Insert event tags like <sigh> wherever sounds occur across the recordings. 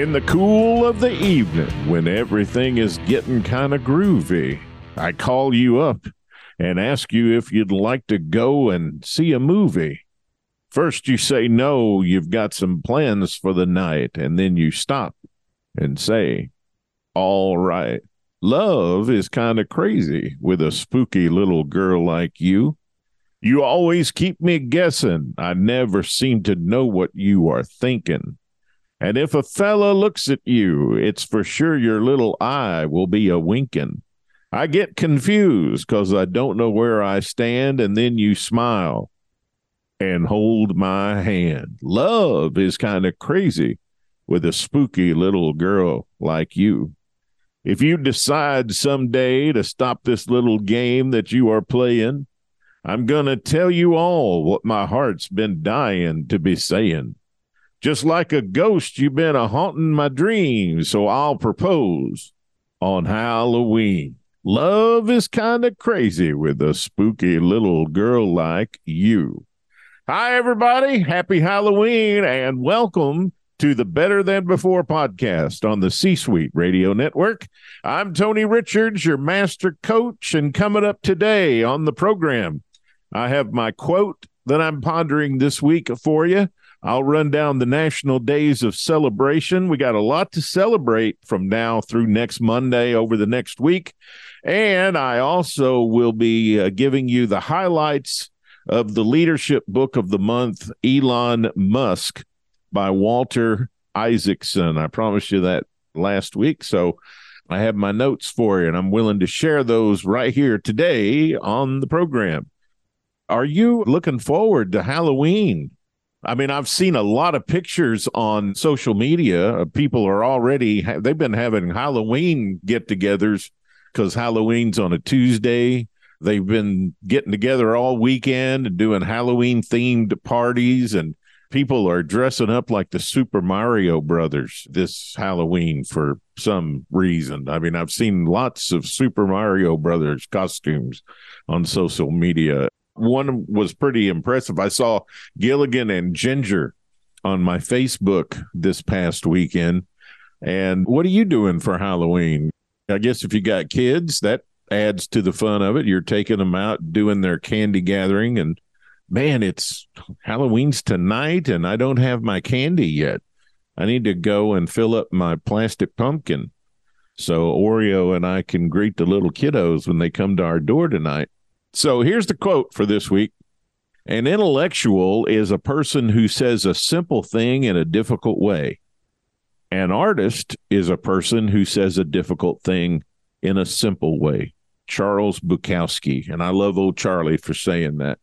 In the cool of the evening, when everything is getting kind of groovy, I call you up and ask you if you'd like to go and see a movie. First, you say no, you've got some plans for the night, and then you stop and say, All right. Love is kind of crazy with a spooky little girl like you. You always keep me guessing. I never seem to know what you are thinking. And if a fella looks at you, it's for sure your little eye will be a winking. I get confused because I don't know where I stand, and then you smile and hold my hand. Love is kind of crazy with a spooky little girl like you. If you decide someday to stop this little game that you are playing, I'm going to tell you all what my heart's been dying to be saying. Just like a ghost, you've been a haunting my dreams, so I'll propose on Halloween. Love is kind of crazy with a spooky little girl like you. Hi, everybody. Happy Halloween and welcome to the Better Than Before podcast on the C Suite Radio Network. I'm Tony Richards, your master coach, and coming up today on the program, I have my quote that I'm pondering this week for you. I'll run down the national days of celebration. We got a lot to celebrate from now through next Monday over the next week. And I also will be uh, giving you the highlights of the leadership book of the month, Elon Musk by Walter Isaacson. I promised you that last week. So I have my notes for you, and I'm willing to share those right here today on the program. Are you looking forward to Halloween? I mean, I've seen a lot of pictures on social media. Uh, people are already, they've been having Halloween get togethers because Halloween's on a Tuesday. They've been getting together all weekend and doing Halloween themed parties, and people are dressing up like the Super Mario Brothers this Halloween for some reason. I mean, I've seen lots of Super Mario Brothers costumes on social media one was pretty impressive. I saw Gilligan and Ginger on my Facebook this past weekend. And what are you doing for Halloween? I guess if you got kids, that adds to the fun of it. You're taking them out doing their candy gathering and man, it's Halloween's tonight and I don't have my candy yet. I need to go and fill up my plastic pumpkin so Oreo and I can greet the little kiddos when they come to our door tonight. So here's the quote for this week An intellectual is a person who says a simple thing in a difficult way. An artist is a person who says a difficult thing in a simple way. Charles Bukowski. And I love old Charlie for saying that.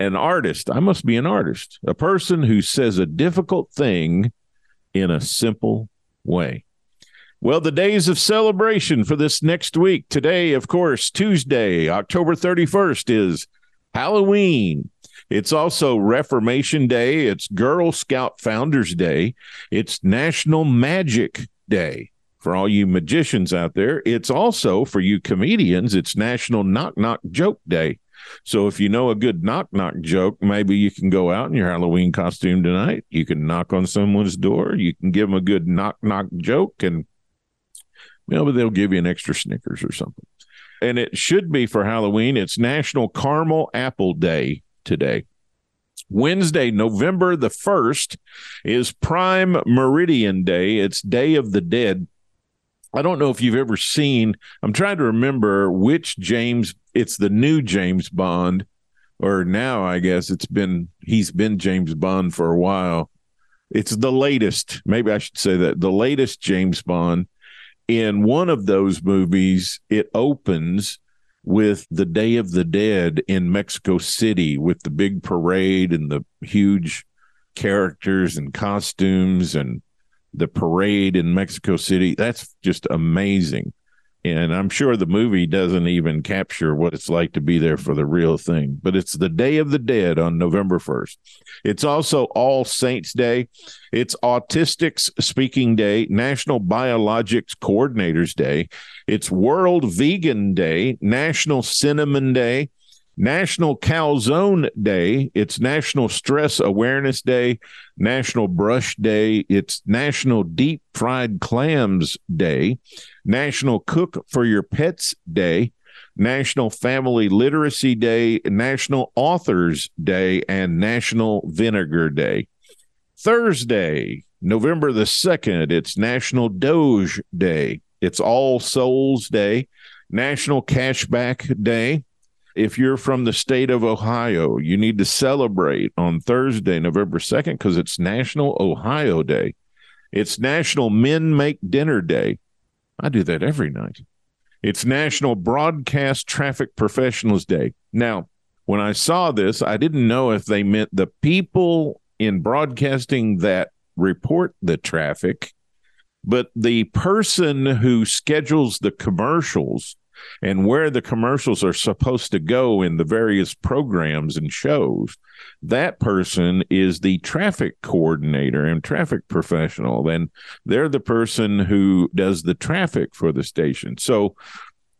An artist, I must be an artist, a person who says a difficult thing in a simple way. Well, the days of celebration for this next week. Today, of course, Tuesday, October 31st is Halloween. It's also Reformation Day. It's Girl Scout Founders Day. It's National Magic Day for all you magicians out there. It's also for you comedians, it's National Knock Knock Joke Day. So if you know a good knock knock joke, maybe you can go out in your Halloween costume tonight. You can knock on someone's door. You can give them a good knock knock joke and know, but they'll give you an extra Snickers or something. And it should be for Halloween. It's National Caramel Apple Day today. Wednesday, November the 1st, is Prime Meridian Day. It's Day of the Dead. I don't know if you've ever seen, I'm trying to remember which James, it's the new James Bond, or now I guess it's been, he's been James Bond for a while. It's the latest, maybe I should say that, the latest James Bond in one of those movies, it opens with the Day of the Dead in Mexico City with the big parade and the huge characters and costumes and the parade in Mexico City. That's just amazing. And I'm sure the movie doesn't even capture what it's like to be there for the real thing, but it's the Day of the Dead on November 1st. It's also All Saints Day. It's Autistics Speaking Day, National Biologics Coordinators Day. It's World Vegan Day, National Cinnamon Day, National Calzone Day. It's National Stress Awareness Day, National Brush Day. It's National Deep Fried Clams Day, National Cook for Your Pets Day, National Family Literacy Day, National Authors Day, and National Vinegar Day. Thursday, November the 2nd, it's National Doge Day. It's All Souls Day, National Cashback Day, if you're from the state of Ohio, you need to celebrate on Thursday, November 2nd, because it's National Ohio Day. It's National Men Make Dinner Day. I do that every night. It's National Broadcast Traffic Professionals Day. Now, when I saw this, I didn't know if they meant the people in broadcasting that report the traffic, but the person who schedules the commercials and where the commercials are supposed to go in the various programs and shows. That person is the traffic coordinator and traffic professional. And they're the person who does the traffic for the station. So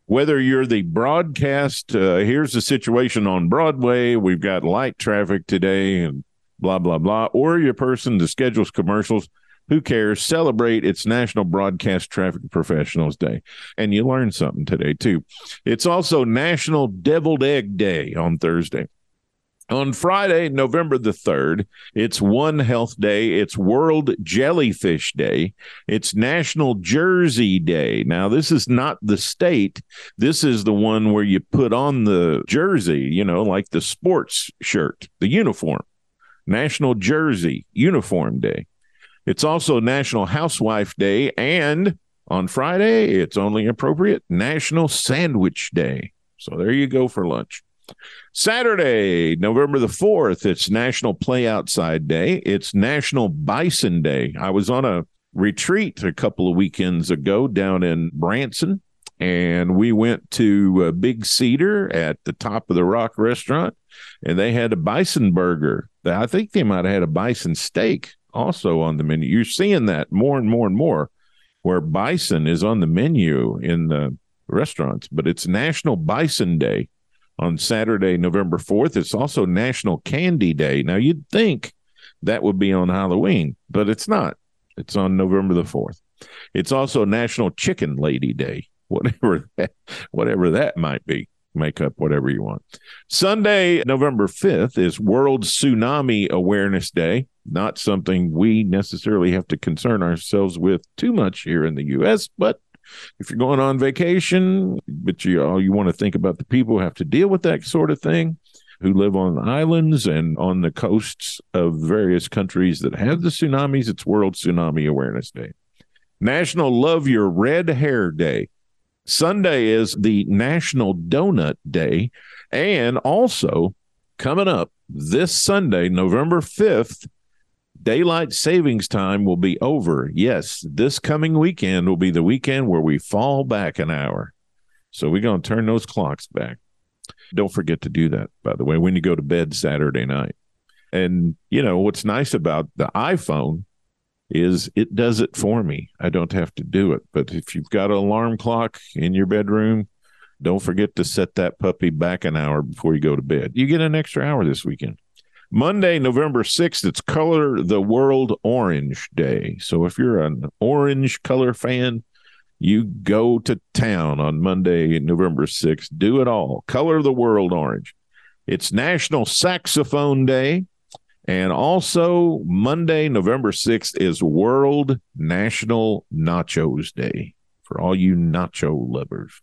whether you're the broadcast, uh, here's the situation on Broadway, we've got light traffic today and blah, blah, blah, or you're person that schedules commercials who cares? Celebrate its National Broadcast Traffic Professionals Day. And you learned something today, too. It's also National Deviled Egg Day on Thursday. On Friday, November the 3rd, it's One Health Day. It's World Jellyfish Day. It's National Jersey Day. Now, this is not the state. This is the one where you put on the jersey, you know, like the sports shirt, the uniform. National Jersey Uniform Day. It's also National Housewife Day, and on Friday, it's only appropriate National Sandwich Day. So there you go for lunch. Saturday, November the 4th, it's National Play Outside Day. It's National Bison Day. I was on a retreat a couple of weekends ago down in Branson, and we went to uh, Big Cedar at the Top of the Rock restaurant, and they had a bison burger. I think they might have had a bison steak also on the menu. You're seeing that more and more and more where bison is on the menu in the restaurants, but it's National Bison Day on Saturday, November 4th. It's also National Candy Day. Now, you'd think that would be on Halloween, but it's not. It's on November the 4th. It's also National Chicken Lady Day, <laughs> whatever that, whatever that might be make up whatever you want. Sunday, November 5th is World Tsunami Awareness Day. Not something we necessarily have to concern ourselves with too much here in the U.S., but if you're going on vacation, but you all you want to think about the people who have to deal with that sort of thing, who live on islands and on the coasts of various countries that have the tsunamis, it's World Tsunami Awareness Day. National Love Your Red Hair Day. Sunday is the National Donut Day. And also coming up this Sunday, November 5th, daylight savings time will be over. Yes, this coming weekend will be the weekend where we fall back an hour. So we're going to turn those clocks back. Don't forget to do that, by the way, when you go to bed Saturday night. And, you know, what's nice about the iPhone is it does it for me. I don't have to do it. But if you've got an alarm clock in your bedroom, don't forget to set that puppy back an hour before you go to bed. You get an extra hour this weekend. Monday, November 6th, it's Color the World Orange Day. So if you're an orange color fan, you go to town on Monday, November 6th. Do it all. Color the world orange. It's National Saxophone Day. And also, Monday, November 6th is World National Nachos Day for all you nacho lovers.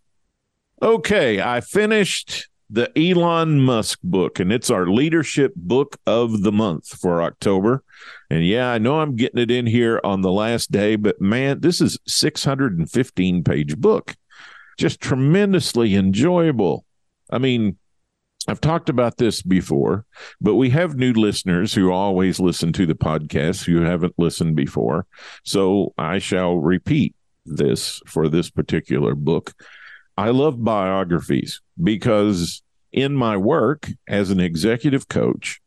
Okay, I finished the Elon Musk book, and it's our leadership book of the month for October. And yeah, I know I'm getting it in here on the last day, but man, this is 615 page book. Just tremendously enjoyable. I mean, I've talked about this before, but we have new listeners who always listen to the podcast who haven't listened before. So I shall repeat this for this particular book. I love biographies because in my work as an executive coach,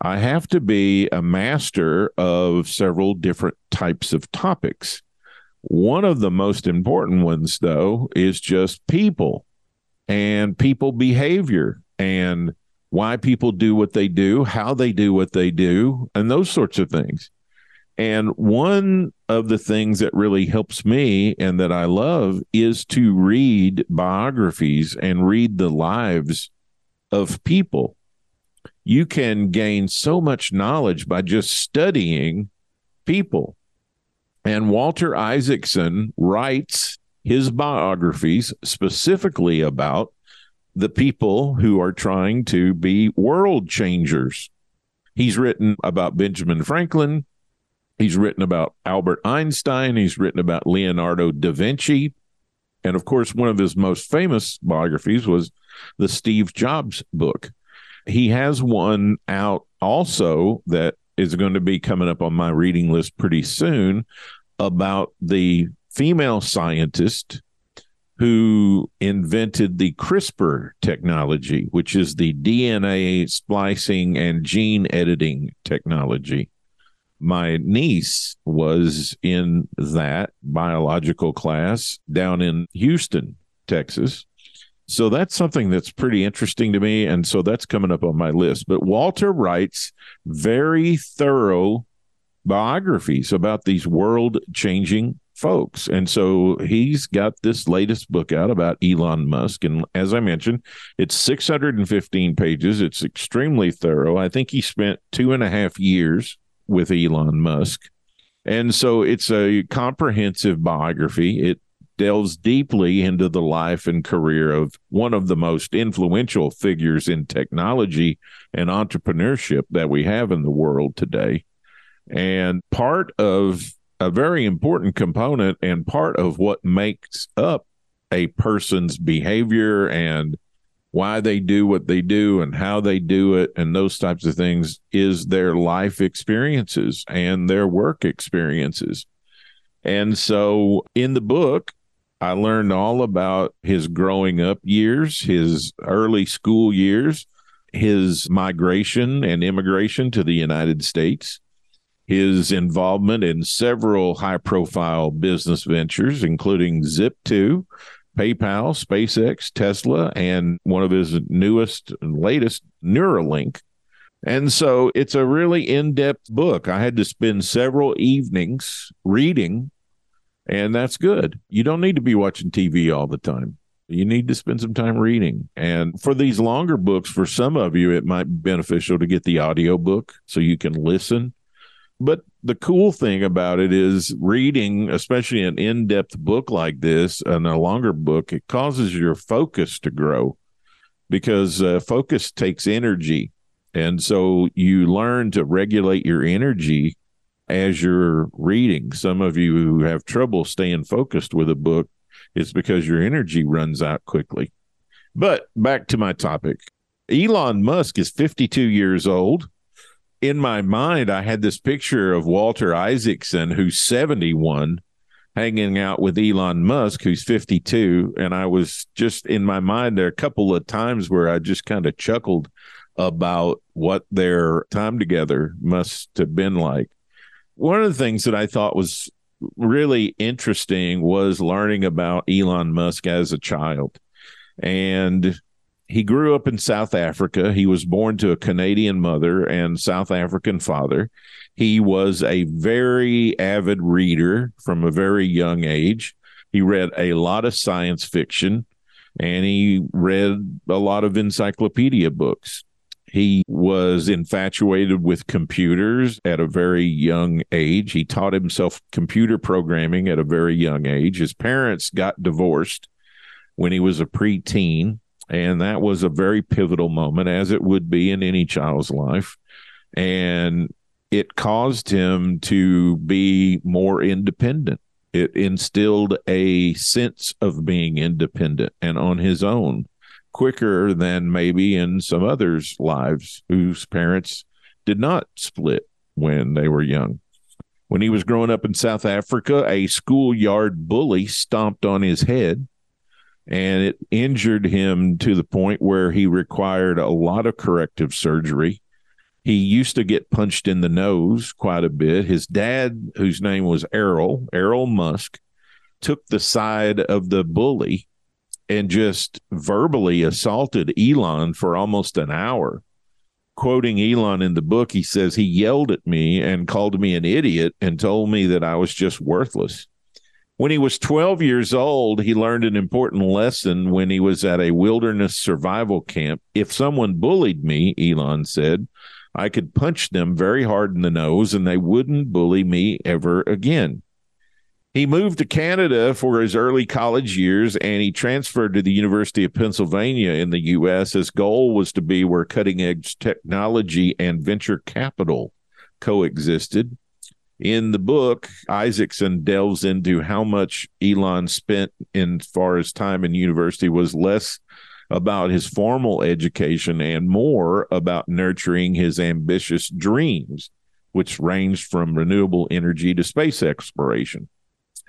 I have to be a master of several different types of topics. One of the most important ones, though, is just people and people behavior and why people do what they do, how they do what they do, and those sorts of things. And one of the things that really helps me and that I love is to read biographies and read the lives of people. You can gain so much knowledge by just studying people. And Walter Isaacson writes his biographies specifically about the people who are trying to be world changers. He's written about Benjamin Franklin. He's written about Albert Einstein. He's written about Leonardo da Vinci. And of course, one of his most famous biographies was the Steve Jobs book. He has one out also that is going to be coming up on my reading list pretty soon about the female scientist who invented the CRISPR technology, which is the DNA splicing and gene editing technology. My niece was in that biological class down in Houston, Texas. So that's something that's pretty interesting to me. And so that's coming up on my list. But Walter writes very thorough biographies about these world changing folks. And so he's got this latest book out about Elon Musk. And as I mentioned, it's 615 pages. It's extremely thorough. I think he spent two and a half years with Elon Musk. And so it's a comprehensive biography. It delves deeply into the life and career of one of the most influential figures in technology and entrepreneurship that we have in the world today. And part of a very important component and part of what makes up a person's behavior and why they do what they do and how they do it and those types of things is their life experiences and their work experiences. And so in the book, I learned all about his growing up years, his early school years, his migration and immigration to the United States, his involvement in several high profile business ventures, including Zip2, PayPal, SpaceX, Tesla, and one of his newest and latest, Neuralink. And so it's a really in depth book. I had to spend several evenings reading, and that's good. You don't need to be watching TV all the time. You need to spend some time reading. And for these longer books, for some of you, it might be beneficial to get the audio book so you can listen but the cool thing about it is reading, especially an in depth book like this and a longer book, it causes your focus to grow because uh, focus takes energy. And so you learn to regulate your energy as you're reading. Some of you who have trouble staying focused with a book, it's because your energy runs out quickly. But back to my topic Elon Musk is 52 years old in my mind, I had this picture of Walter Isaacson, who's 71, hanging out with Elon Musk, who's 52. And I was just in my mind, there a couple of times where I just kind of chuckled about what their time together must have been like. One of the things that I thought was really interesting was learning about Elon Musk as a child. And he grew up in South Africa. He was born to a Canadian mother and South African father. He was a very avid reader from a very young age. He read a lot of science fiction and he read a lot of encyclopedia books. He was infatuated with computers at a very young age. He taught himself computer programming at a very young age. His parents got divorced when he was a preteen And that was a very pivotal moment, as it would be in any child's life. And it caused him to be more independent. It instilled a sense of being independent and on his own quicker than maybe in some others' lives whose parents did not split when they were young. When he was growing up in South Africa, a schoolyard bully stomped on his head and it injured him to the point where he required a lot of corrective surgery. He used to get punched in the nose quite a bit. His dad, whose name was Errol, Errol Musk, took the side of the bully and just verbally assaulted Elon for almost an hour. Quoting Elon in the book, he says he yelled at me and called me an idiot and told me that I was just worthless. When he was 12 years old, he learned an important lesson when he was at a wilderness survival camp. If someone bullied me, Elon said, I could punch them very hard in the nose and they wouldn't bully me ever again. He moved to Canada for his early college years and he transferred to the University of Pennsylvania in the U.S. His goal was to be where cutting edge technology and venture capital coexisted. In the book, Isaacson delves into how much Elon spent in far as time in university was less about his formal education and more about nurturing his ambitious dreams, which ranged from renewable energy to space exploration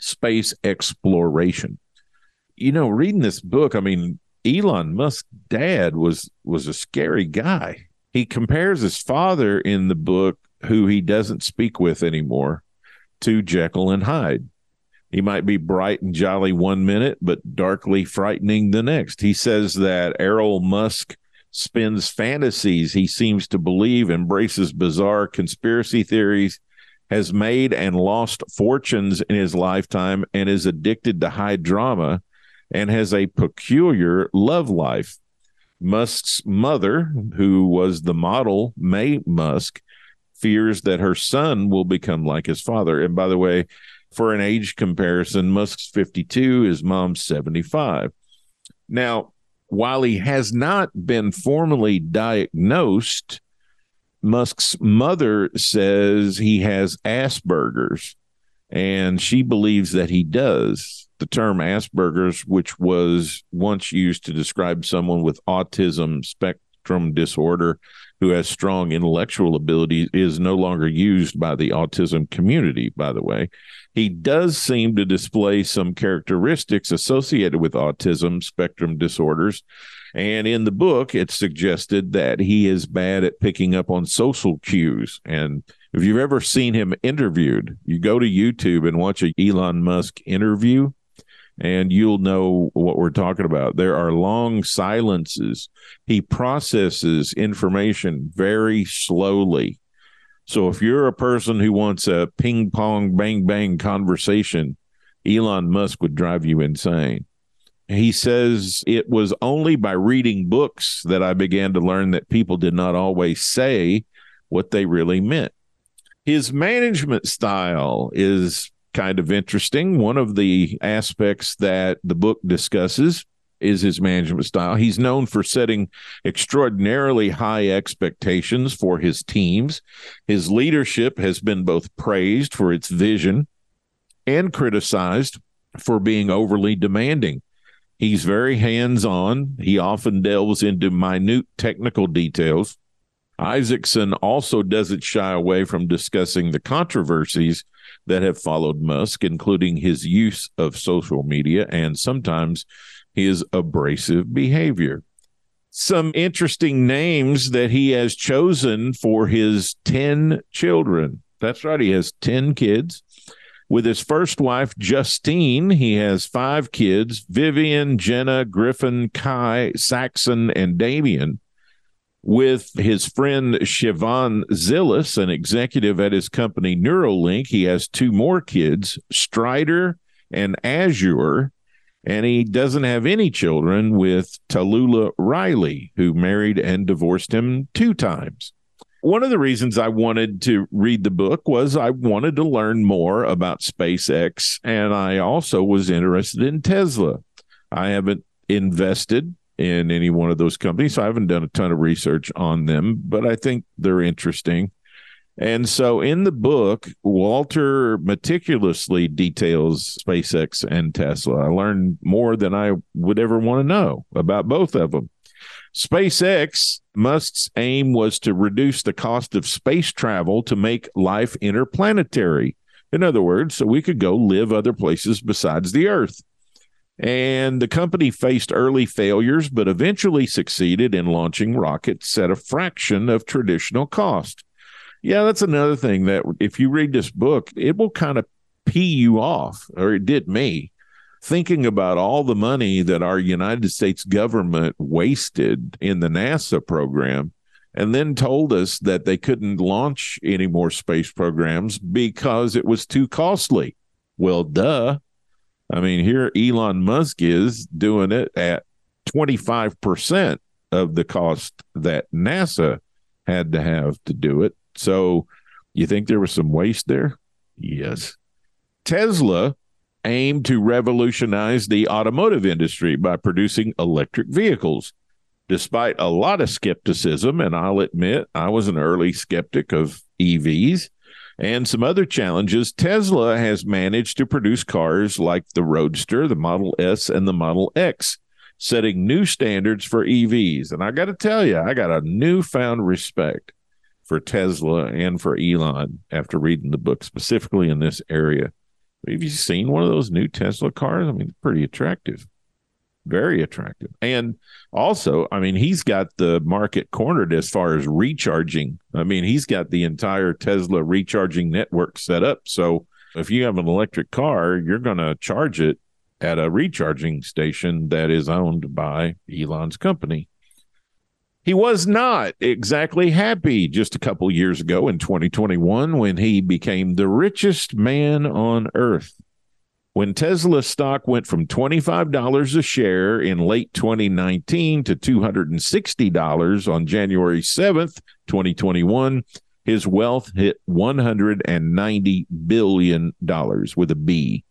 space exploration. You know, reading this book, I mean, Elon Musk's dad was was a scary guy. He compares his father in the book, who he doesn't speak with anymore, to Jekyll and Hyde. He might be bright and jolly one minute, but darkly frightening the next. He says that Errol Musk spins fantasies he seems to believe, embraces bizarre conspiracy theories, has made and lost fortunes in his lifetime and is addicted to high drama and has a peculiar love life. Musk's mother, who was the model, May Musk, fears that her son will become like his father. And by the way, for an age comparison, Musk's 52, his mom's 75. Now, while he has not been formally diagnosed, Musk's mother says he has Asperger's, and she believes that he does. The term Asperger's, which was once used to describe someone with autism spectrum disorder who has strong intellectual abilities, is no longer used by the autism community, by the way. He does seem to display some characteristics associated with autism spectrum disorders and in the book, it's suggested that he is bad at picking up on social cues. And if you've ever seen him interviewed, you go to YouTube and watch a Elon Musk interview, and you'll know what we're talking about. There are long silences. He processes information very slowly. So if you're a person who wants a ping pong bang bang conversation, Elon Musk would drive you insane. He says it was only by reading books that I began to learn that people did not always say what they really meant. His management style is kind of interesting. One of the aspects that the book discusses is his management style. He's known for setting extraordinarily high expectations for his teams. His leadership has been both praised for its vision and criticized for being overly demanding. He's very hands on. He often delves into minute technical details. Isaacson also doesn't shy away from discussing the controversies that have followed Musk, including his use of social media and sometimes his abrasive behavior. Some interesting names that he has chosen for his 10 children. That's right, he has 10 kids. With his first wife, Justine, he has five kids Vivian, Jenna, Griffin, Kai, Saxon, and Damian. With his friend Shivon Zilis, an executive at his company Neuralink, he has two more kids, Strider and Azure. And he doesn't have any children with Talulah Riley, who married and divorced him two times. One of the reasons I wanted to read the book was I wanted to learn more about SpaceX, and I also was interested in Tesla. I haven't invested in any one of those companies. So I haven't done a ton of research on them, but I think they're interesting. And so in the book, Walter meticulously details SpaceX and Tesla. I learned more than I would ever want to know about both of them. SpaceX, Musk's aim was to reduce the cost of space travel to make life interplanetary. In other words, so we could go live other places besides the Earth. And the company faced early failures, but eventually succeeded in launching rockets at a fraction of traditional cost. Yeah, that's another thing that if you read this book, it will kind of pee you off, or it did me, thinking about all the money that our United States government wasted in the NASA program and then told us that they couldn't launch any more space programs because it was too costly. Well, duh. I mean, here Elon Musk is doing it at 25% of the cost that NASA had to have to do it. So you think there was some waste there? Yes. Tesla aimed to revolutionize the automotive industry by producing electric vehicles. Despite a lot of skepticism, and I'll admit I was an early skeptic of EVs, and some other challenges, Tesla has managed to produce cars like the Roadster, the Model S, and the Model X, setting new standards for EVs. And I got to tell you, I got a newfound respect for Tesla and for Elon after reading the book, specifically in this area. Have you seen one of those new Tesla cars? I mean, pretty attractive very attractive. And also, I mean, he's got the market cornered as far as recharging. I mean, he's got the entire Tesla recharging network set up. So if you have an electric car, you're going to charge it at a recharging station that is owned by Elon's company. He was not exactly happy just a couple years ago in 2021 when he became the richest man on earth when Tesla stock went from $25 a share in late 2019 to $260 on January 7th, 2021, his wealth hit $190 billion with a B,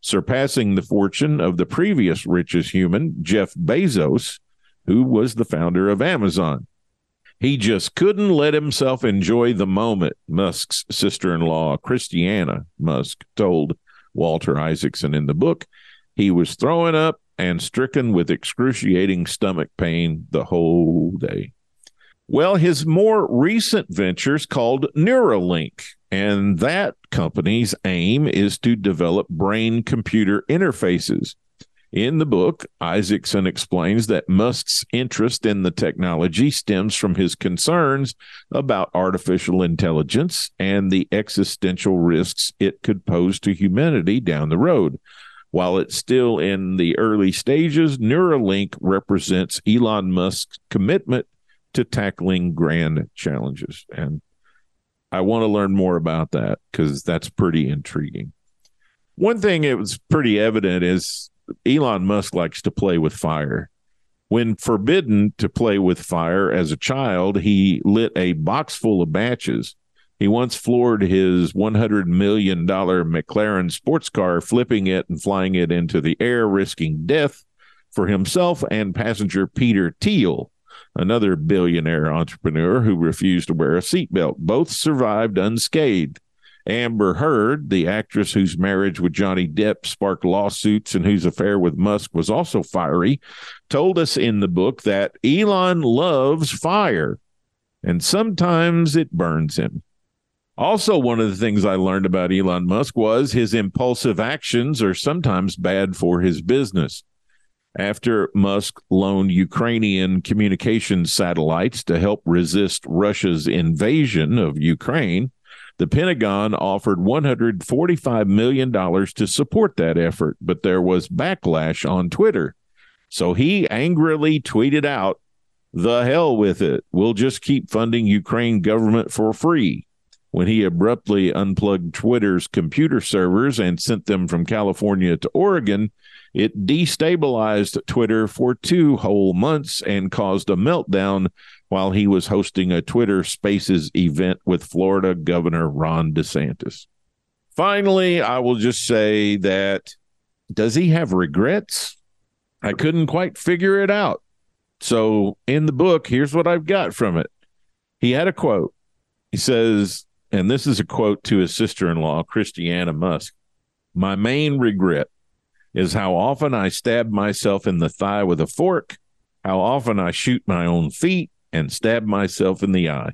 surpassing the fortune of the previous richest human, Jeff Bezos, who was the founder of Amazon. He just couldn't let himself enjoy the moment, Musk's sister in law, Christiana Musk, told Walter Isaacson in the book. He was throwing up and stricken with excruciating stomach pain the whole day. Well, his more recent ventures called Neuralink, and that company's aim is to develop brain computer interfaces in the book, Isaacson explains that Musk's interest in the technology stems from his concerns about artificial intelligence and the existential risks it could pose to humanity down the road. While it's still in the early stages, Neuralink represents Elon Musk's commitment to tackling grand challenges. And I want to learn more about that because that's pretty intriguing. One thing it was pretty evident is Elon Musk likes to play with fire. When forbidden to play with fire as a child, he lit a box full of matches. He once floored his $100 million McLaren sports car, flipping it and flying it into the air, risking death for himself and passenger Peter Thiel, another billionaire entrepreneur who refused to wear a seatbelt. Both survived unscathed. Amber Heard, the actress whose marriage with Johnny Depp sparked lawsuits and whose affair with Musk was also fiery, told us in the book that Elon loves fire and sometimes it burns him. Also, one of the things I learned about Elon Musk was his impulsive actions are sometimes bad for his business. After Musk loaned Ukrainian communication satellites to help resist Russia's invasion of Ukraine, the Pentagon offered $145 million to support that effort, but there was backlash on Twitter. So he angrily tweeted out, The hell with it. We'll just keep funding Ukraine government for free. When he abruptly unplugged Twitter's computer servers and sent them from California to Oregon, it destabilized Twitter for two whole months and caused a meltdown while he was hosting a Twitter Spaces event with Florida Governor Ron DeSantis. Finally, I will just say that does he have regrets? I couldn't quite figure it out. So in the book, here's what I've got from it. He had a quote. He says, and this is a quote to his sister in law, Christiana Musk My main regret is how often I stab myself in the thigh with a fork, how often I shoot my own feet and stabbed myself in the eye.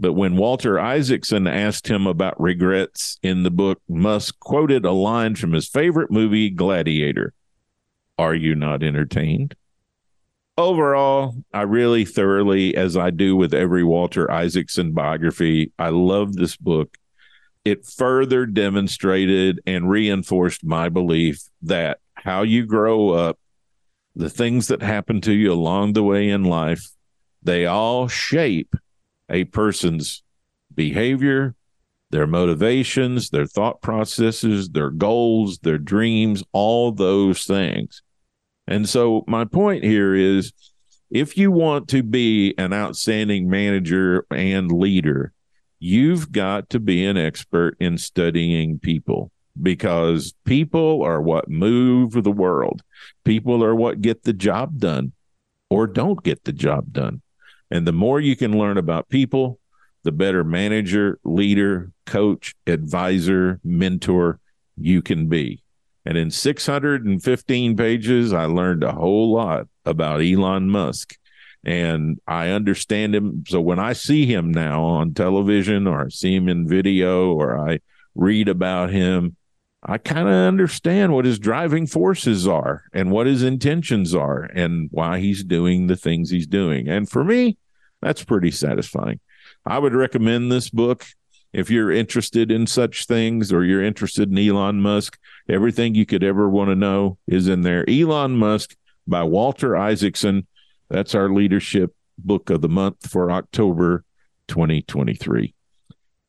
But when Walter Isaacson asked him about regrets in the book, Musk quoted a line from his favorite movie, Gladiator Are you not entertained? Overall, I really thoroughly, as I do with every Walter Isaacson biography, I love this book. It further demonstrated and reinforced my belief that how you grow up, the things that happen to you along the way in life, they all shape a person's behavior, their motivations, their thought processes, their goals, their dreams, all those things. And so, my point here is if you want to be an outstanding manager and leader, you've got to be an expert in studying people because people are what move the world. People are what get the job done or don't get the job done. And the more you can learn about people, the better manager, leader, coach, advisor, mentor you can be. And in 615 pages, I learned a whole lot about Elon Musk. And I understand him. So when I see him now on television or I see him in video or I read about him, I kind of understand what his driving forces are and what his intentions are and why he's doing the things he's doing. And for me, that's pretty satisfying. I would recommend this book if you're interested in such things or you're interested in Elon Musk. Everything you could ever want to know is in there. Elon Musk by Walter Isaacson. That's our leadership book of the month for October 2023.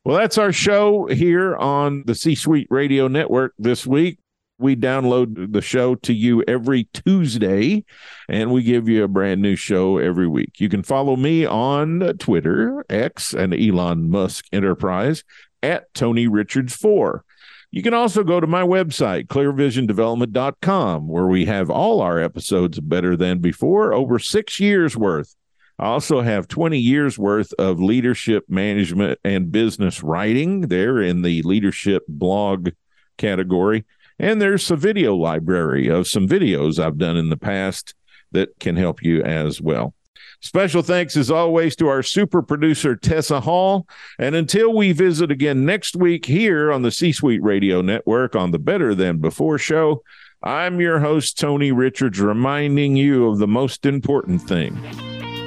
Well, that's our show here on the C Suite Radio Network this week. We download the show to you every Tuesday, and we give you a brand new show every week. You can follow me on Twitter, X, and Elon Musk Enterprise at Tony Richards 4. You can also go to my website, clearvisiondevelopment.com, where we have all our episodes better than before, over six years worth. I also have 20 years worth of leadership management and business writing there in the leadership blog category. And there's a video library of some videos I've done in the past that can help you as well. Special thanks, as always, to our super producer, Tessa Hall. And until we visit again next week here on the C Suite Radio Network on the Better Than Before show, I'm your host, Tony Richards, reminding you of the most important thing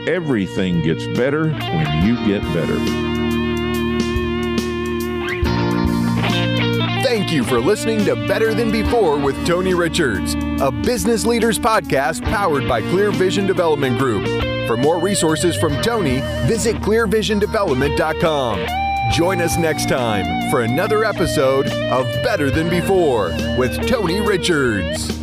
everything gets better when you get better. Thank you for listening to Better Than Before with Tony Richards, a business leaders podcast powered by Clear Vision Development Group. For more resources from Tony, visit clearvisiondevelopment.com. Join us next time for another episode of Better Than Before with Tony Richards.